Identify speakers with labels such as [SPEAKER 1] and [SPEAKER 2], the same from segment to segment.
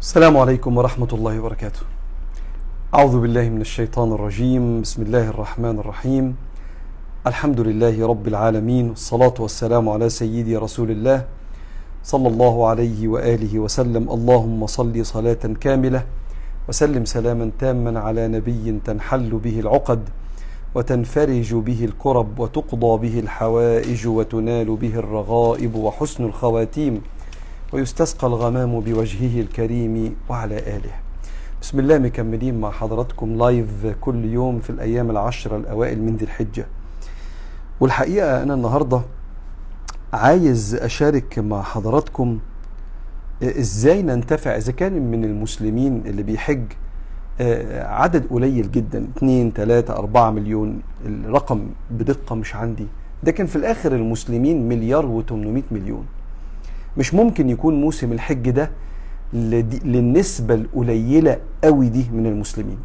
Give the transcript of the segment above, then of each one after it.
[SPEAKER 1] السلام عليكم ورحمة الله وبركاته. أعوذ بالله من الشيطان الرجيم، بسم الله الرحمن الرحيم. الحمد لله رب العالمين والصلاة والسلام على سيدي رسول الله صلى الله عليه وآله وسلم، اللهم صل صلاة كاملة وسلم سلاما تاما على نبي تنحل به العقد وتنفرج به الكرب وتقضى به الحوائج وتنال به الرغائب وحسن الخواتيم. ويستسقى الغمام بوجهه الكريم وعلى آله. بسم الله مكملين مع حضراتكم لايف كل يوم في الأيام العشرة الأوائل من ذي الحجة. والحقيقة أنا النهاردة عايز أشارك مع حضراتكم إزاي ننتفع إذا كان من المسلمين اللي بيحج عدد قليل جدا 2 3 4 مليون الرقم بدقة مش عندي. لكن في الآخر المسلمين مليار و800 مليون. مش ممكن يكون موسم الحج ده للنسبة القليلة قوي دي من المسلمين.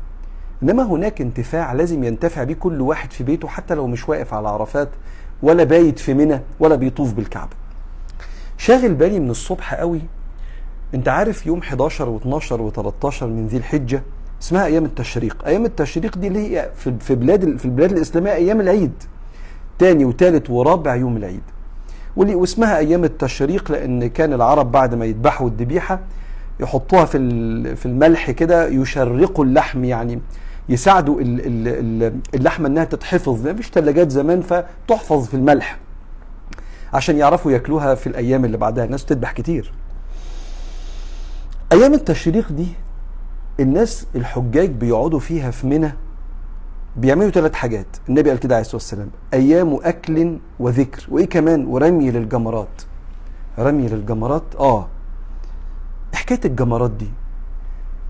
[SPEAKER 1] إنما هناك انتفاع لازم ينتفع بيه كل واحد في بيته حتى لو مش واقف على عرفات ولا بايت في منى ولا بيطوف بالكعبة. شاغل بالي من الصبح قوي. أنت عارف يوم 11 و12 و13 من ذي الحجة اسمها أيام التشريق. أيام التشريق دي اللي هي في بلاد في البلاد الإسلامية أيام العيد. تاني وتالت ورابع يوم العيد. واللي واسمها أيام التشريق لأن كان العرب بعد ما يذبحوا الذبيحة يحطوها في في الملح كده يشرقوا اللحم يعني يساعدوا اللحمة إنها تتحفظ. مفيش ثلاجات زمان فتحفظ في الملح عشان يعرفوا ياكلوها في الأيام اللي بعدها. الناس تذبح كتير. أيام التشريق دي الناس الحجاج بيقعدوا فيها في منى بيعملوا ثلاث حاجات. النبي قال كده عليه الصلاة والسلام أيام أكل وذكر. وإيه كمان؟ ورمي للجمرات. رمي للجمرات؟ آه. حكاية الجمرات دي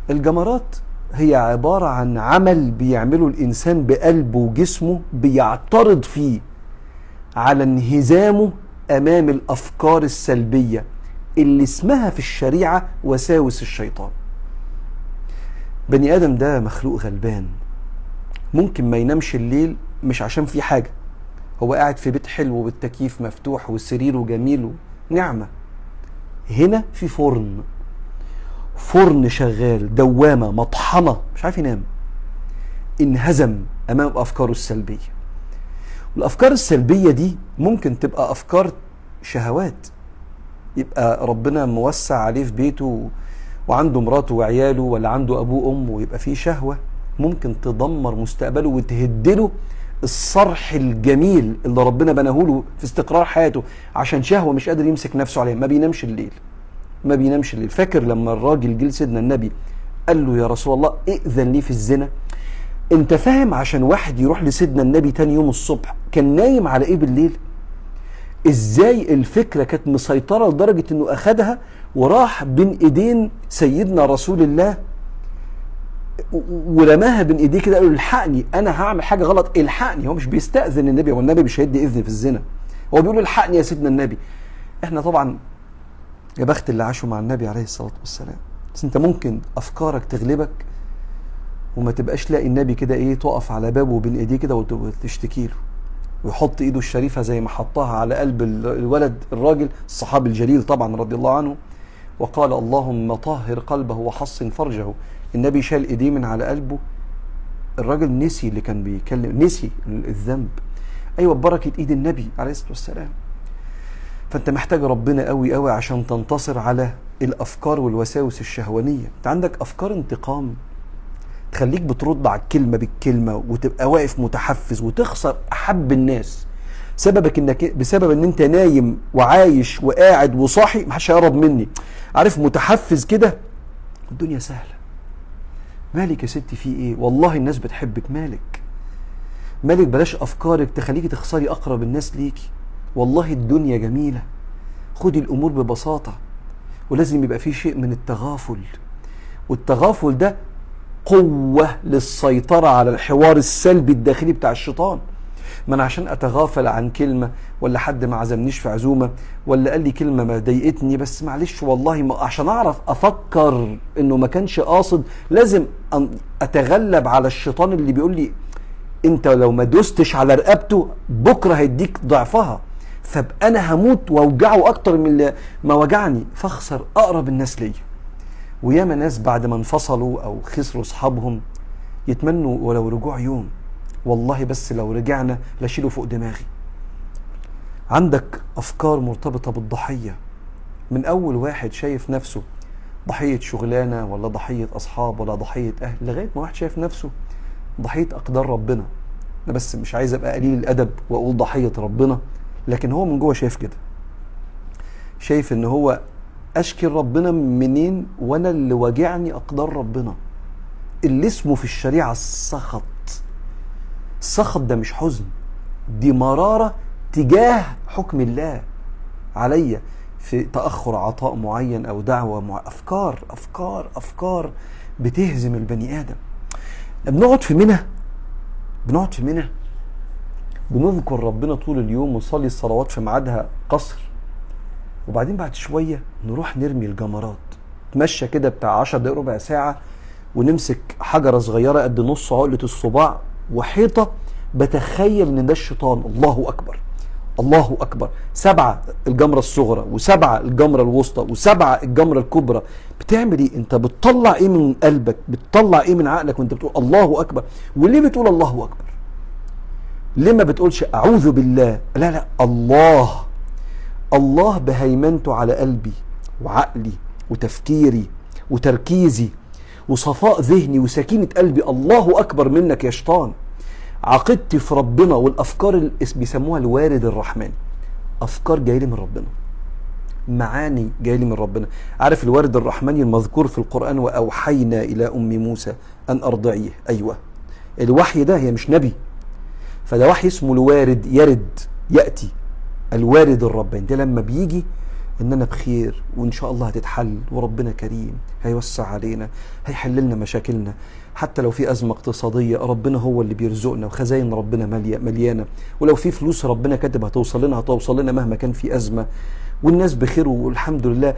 [SPEAKER 1] الجمرات هي عبارة عن عمل بيعمله الإنسان بقلبه وجسمه بيعترض فيه على انهزامه أمام الأفكار السلبية اللي اسمها في الشريعة وساوس الشيطان. بني آدم ده مخلوق غلبان. ممكن ما ينامش الليل مش عشان في حاجة. هو قاعد في بيت حلو بالتكييف مفتوح وسريره جميل نعمة. هنا في فرن. فرن شغال دوامة مطحنة مش عارف ينام. انهزم أمام أفكاره السلبية. والأفكار السلبية دي ممكن تبقى أفكار شهوات. يبقى ربنا موسع عليه في بيته وعنده مراته وعياله ولا عنده أبوه وأمه ويبقى فيه شهوة. ممكن تدمر مستقبله وتهدله الصرح الجميل اللي ربنا بناه له في استقرار حياته عشان شهوة مش قادر يمسك نفسه عليها. ما بينامش الليل. ما بينامش الليل. فاكر لما الراجل جه سيدنا النبي قال له يا رسول الله ائذن لي في الزنا؟ انت فاهم عشان واحد يروح لسيدنا النبي تاني يوم الصبح كان نايم على إيه بالليل؟ إزاي الفكرة كانت مسيطرة لدرجة انه اخدها وراح بين ايدين سيدنا رسول الله ورماها بين ايديه كده قال له الحقني أنا هعمل حاجة غلط الحقني. هو مش بيستأذن النبي هو النبي مش هيدي إذن في الزنا. هو بيقول الحقني يا سيدنا النبي. إحنا طبعا يا بخت اللي عاشوا مع النبي عليه الصلاة والسلام بس انت ممكن أفكارك تغلبك وما تبقاش لاقي النبي كده إيه تقف على بابه بين ايديه كده وتشتكي له. ويحط ايده الشريفة زي ما حطها على قلب الولد الراجل الصحابي الجليل طبعا رضي الله عنه. وقال اللهم طهر قلبه وحصن فرجه. النبي شال إيديه من على قلبه. الراجل نسي اللي كان بيتكلم نسي الذنب. أيوه ببركة إيد النبي عليه الصلاة والسلام. فأنت محتاج ربنا قوي قوي عشان تنتصر على الأفكار والوساوس الشهوانية. أنت عندك أفكار انتقام. تخليك بترد على الكلمة بالكلمة وتبقى واقف متحفز وتخسر أحب الناس. سببك إنك بسبب إن أنت نايم وعايش وقاعد وصاحي محدش هيقرب مني. عارف متحفز كده الدنيا سهلة. مالك يا ستي في إيه؟ والله الناس بتحبك. مالك. مالك بلاش أفكارك تخليكي تخسري أقرب الناس ليكي. والله الدنيا جميلة. خدي الأمور ببساطة. ولازم يبقى في شيء من التغافل. والتغافل ده قوة للسيطرة على الحوار السلبي الداخلي بتاع الشيطان. ما أنا عشان أتغافل عن كلمة ولا حد ما عزمنيش في عزومة ولا قال لي كلمة ما ضايقتني بس معلش والله ما عشان أعرف أفكر إنه ما كانش قاصد لازم أتغلب على الشيطان اللي بيقول لي أنت لو ما دوستش على رقبته بكرة هيديك ضعفها. فابقى أنا هموت وأوجعه أكتر من اللي ما وجعني. فاخسر أقرب الناس ليا. وياما ناس بعد ما انفصلوا أو خسروا أصحابهم يتمنوا ولو رجوع يوم. والله بس لو رجعنا لاشيله فوق دماغي. عندك أفكار مرتبطة بالضحية. من أول واحد شايف نفسه ضحية شغلانة ولا ضحية أصحاب ولا ضحية أهل لغاية ما واحد شايف نفسه ضحية أقدار ربنا. أنا بس مش عايز أبقى قليل الأدب وأقول ضحية ربنا لكن هو من جوه شايف كده. شايف إن هو أشكي ربنا منين وأنا اللي واجعني أقدار ربنا. اللي اسمه في الشريعة السخط السخط ده مش حزن دي مرارة تجاه حكم الله عليا في تأخر عطاء معين أو دعوة مع أفكار أفكار أفكار بتهزم البني آدم. بنقعد في منى بنقعد في منى بنذكر ربنا طول اليوم ونصلي الصلوات في ميعادها قصر وبعدين بعد شوية نروح نرمي الجمرات نتمشى كده بتاع 10 دقايق ربع ساعة ونمسك حجرة صغيرة قد نص عقلة الصباع وحيطة بتخيل إن ده الشيطان. الله أكبر. الله أكبر. سبعه الجمرة الصغرى وسبعه الجمرة الوسطى وسبعه الجمرة الكبرى. بتعمل إيه؟ أنت بتطلع إيه من قلبك؟ بتطلع إيه من عقلك وأنت بتقول الله أكبر؟ وليه بتقول الله أكبر؟ ليه ما بتقولش أعوذ بالله. لا لا الله. الله بهيمنته على قلبي وعقلي وتفكيري وتركيزي. وصفاء ذهني وسكينة قلبي الله أكبر منك يا شيطان. عقيدتي في ربنا والأفكار اللي بيسموها الوارد الرحمن. أفكار جاية لي من ربنا. معاني جاية لي من ربنا. عارف الوارد الرحمني المذكور في القرآن؟ وأوحينا إلى أم موسى أن أرضعيه. أيوة. الوحي ده هي مش نبي. فده وحي اسمه الوارد. يرد. يأتي. الوارد الرباني. ده لما بيجي ان أنا بخير وإن شاء الله هتتحل وربنا كريم. هيوسع علينا هيحل لنا مشاكلنا. حتى لو في أزمة اقتصادية ربنا هو اللي بيرزقنا. وخزاين ربنا مليانة. ولو في فلوس ربنا كاتب هتوصل لنا هتوصل لنا مهما كان في أزمة. والناس بخير والحمد لله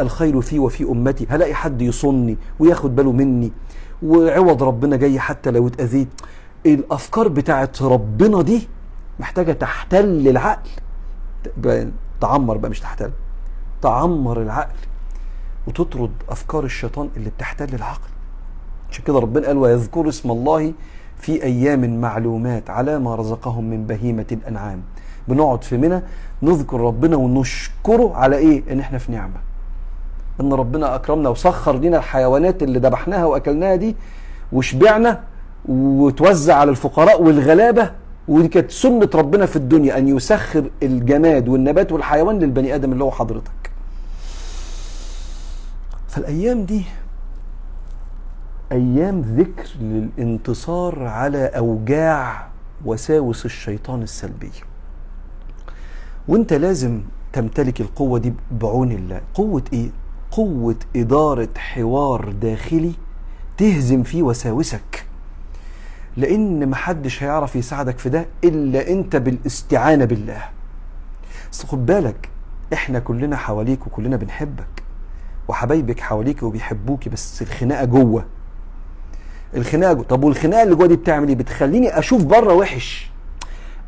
[SPEAKER 1] الخير في وفي أمتي. هلاقي حد يصني وياخد باله مني. وعوض ربنا جاي حتى لو اتأذيت. الأفكار بتاعت ربنا دي محتاجة تحتل العقل. تعمر بقى مش تحتل. تعمر العقل وتطرد أفكار الشيطان اللي بتحتل العقل. عشان كده ربنا قال ويذكر اسم الله في أيام معلومات على ما رزقهم من بهيمة الأنعام. بنقعد في منى نذكر ربنا ونشكره على إيه؟ إن إحنا في نعمة. إن ربنا أكرمنا وسخر لنا الحيوانات اللي ذبحناها وأكلناها دي وشبعنا وتوزع على الفقراء والغلابة. ودي كانت سنة ربنا في الدنيا أن يسخر الجماد والنبات والحيوان للبني آدم اللي هو حضرتك. فالأيام دي أيام ذكر للانتصار على أوجاع وساوس الشيطان السلبية وانت لازم تمتلك القوة دي بعون الله. قوة إيه؟ قوة إدارة حوار داخلي تهزم فيه وساوسك. لأن محدش هيعرف يساعدك في ده إلا أنت بالاستعانة بالله. خد بالك إحنا كلنا حواليك وكلنا بنحبك. وحبايبك حواليك وبيحبوكي بس الخناقة جوه. الخناقة جوه. طب والخناقة اللي جوه دي بتعمل إيه؟ بتخليني أشوف بره وحش.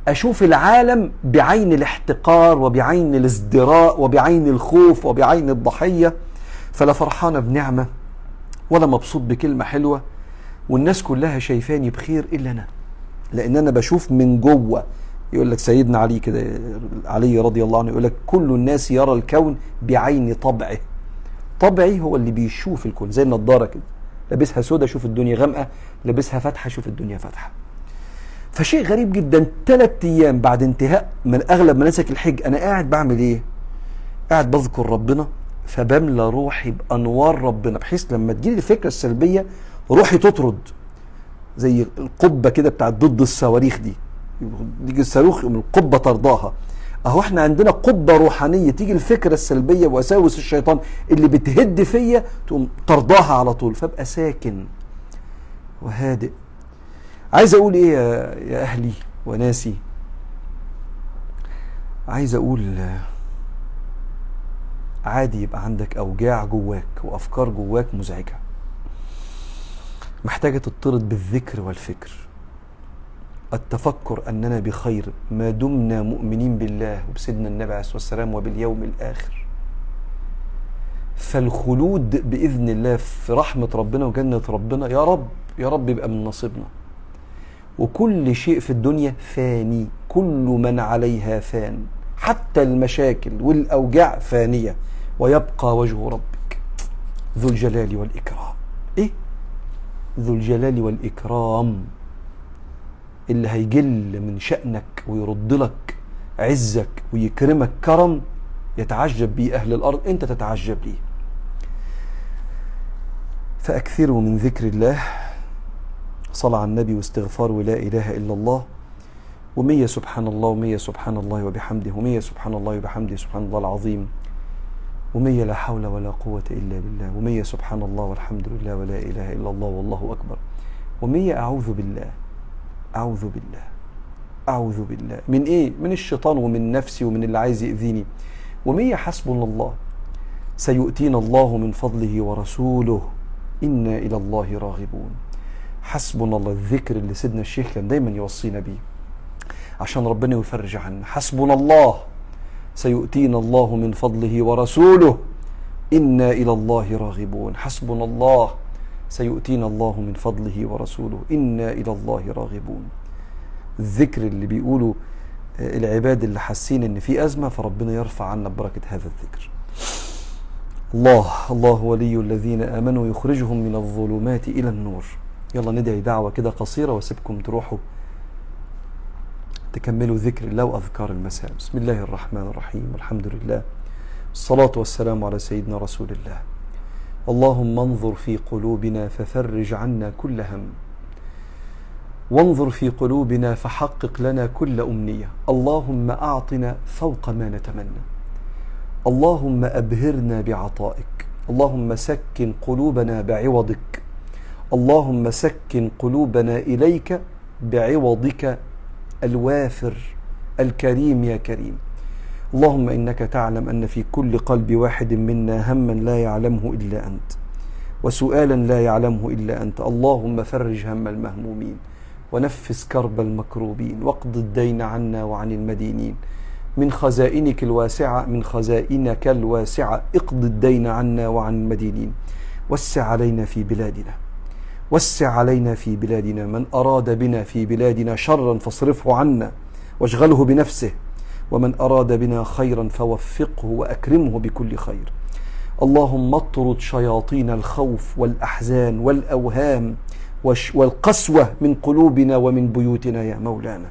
[SPEAKER 1] أشوف العالم بعين الاحتقار وبعين الازدراء وبعين الخوف وبعين الضحية. فلا فرحانه بنعمة ولا مبسوط بكلمة حلوة. والناس كلها شايفاني بخير إلا أنا. لأن أنا بشوف من جوه. يقول لك سيدنا علي كده علي رضي الله عنه يقول لك كل الناس يرى الكون بعين طبعه. طبعي هو اللي بيشوف الكون زي النضارة كده. لابسها سودا شوف الدنيا غامقة لابسها فاتحة شوف الدنيا فاتحة. فشيء غريب جدا ثلاث أيام بعد انتهاء من أغلب مناسك الحج أنا قاعد بعمل إيه؟ قاعد بذكر ربنا فبملى روحي بأنوار ربنا بحيث لما تجيلي الفكرة السلبية روحي تطرد. زي القبة كده بتاعت ضد الصواريخ دي. يجي الصاروخ من القبة طرداها. أهو إحنا عندنا قبه روحانية تيجي الفكرة السلبية وساوس الشيطان اللي بتهد فيا تقوم طرداها على طول فأبقى ساكن وهادئ. عايز أقول إيه يا, أهلي وناسي؟ عايز أقول عادي يبقى عندك أوجاع جواك وأفكار جواك مزعجة. محتاجة تطرد بالذكر والفكر. التفكر أننا بخير ما دمنا مؤمنين بالله وبسيدنا النبي عليه الصلاة والسلام وباليوم الآخر. فالخلود بإذن الله في رحمة ربنا وجنة ربنا يا رب يا رب يبقى من نصيبنا. وكل شيء في الدنيا فاني كل من عليها فان. حتى المشاكل والأوجاع فانية ويبقى وجه ربك. ذو الجلال والإكرام. إيه؟ ذو الجلال والإكرام. اللي هيجل من شأنك ويرد لك عزك ويكرمك كرم يتعجب به أهل الأرض أنت تتعجب ليه فأكثروا من ذكر الله صلاة على النبي واستغفار ولا إله إلا الله. ومية سبحان الله ومية سبحان الله وبحمده ومية سبحان الله وبحمده سبحان الله العظيم. ومية لا حول ولا قوة إلا بالله. ومية سبحان الله والحمد لله ولا إله إلا الله والله أكبر. ومية أعوذ بالله أعوذ بالله. أعوذ بالله. من إيه؟ من الشيطان ومن نفسي ومن اللي عايز يأذيني. ومية حسبنا الله؟ سيؤتينا الله من فضله ورسوله. إنا إلى الله راغبون. حسبنا الله الذكر اللي سيدنا الشيخ كان دايما يوصينا بيه. عشان ربنا يفرج عنا حسبنا الله. سيؤتينا الله من فضله ورسوله. إنا إلى الله راغبون. حسبنا الله. سيؤتينا الله من فضله ورسوله إنا إلى الله راغبون الذكر اللي بيقولوا العباد اللي حاسين إن في أزمة فربنا يرفع عنا ببركه هذا الذكر. الله الله ولي الذين آمنوا يخرجهم من الظلمات إلى النور. يلا ندعي دعوة كده قصيرة وأسيبكم تروحوا تكملوا ذكر الله وأذكار المساء. بسم الله الرحمن الرحيم والحمد لله. الصلاة والسلام على سيدنا رسول الله. اللهم انظر في قلوبنا ففرج عنا كل هم. وانظر في قلوبنا فحقق لنا كل أمنية. اللهم أعطنا فوق ما نتمنى. اللهم أبهرنا بعطائك. اللهم سكن قلوبنا بعوضك. اللهم سكن قلوبنا إليك بعوضك الوافر الكريم يا كريم. اللهم إنك تعلم أن في كل قلب واحد منا هما لا يعلمه إلا أنت وسؤالا لا يعلمه إلا أنت. اللهم فرج هم المهمومين ونفس كرب المكروبين واقض الدين عنا وعن المدينين. من خزائنك الواسعة من خزائنك الواسعة اقض الدين عنا وعن المدينين. وسع علينا في بلادنا وسع علينا في بلادنا. من أراد بنا في بلادنا شرا فاصرفه عنا واشغله بنفسه. ومن أراد بنا خيرا فوفقه وأكرمه بكل خير. اللهم اطرد شياطين الخوف والأحزان والأوهام والقسوة من قلوبنا ومن بيوتنا يا مولانا.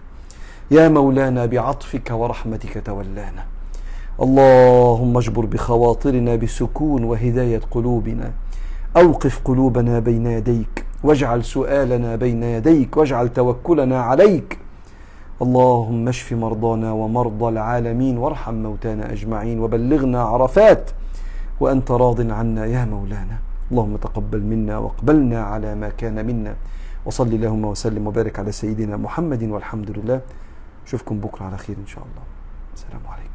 [SPEAKER 1] يا مولانا بعطفك ورحمتك تولانا. اللهم اجبر بخواطرنا بسكون وهداية قلوبنا. أوقف قلوبنا بين يديك واجعل سؤالنا بين يديك واجعل توكلنا عليك. اللهم اشف مرضانا ومرضى العالمين وارحم موتانا أجمعين وبلغنا عرفات وأنت راض عنا يا مولانا. اللهم تقبل منا واقبلنا على ما كان منا. وصل اللهم وسلم وبارك على سيدنا محمد والحمد لله. اشوفكم بكرة على خير إن شاء الله. السلام عليكم.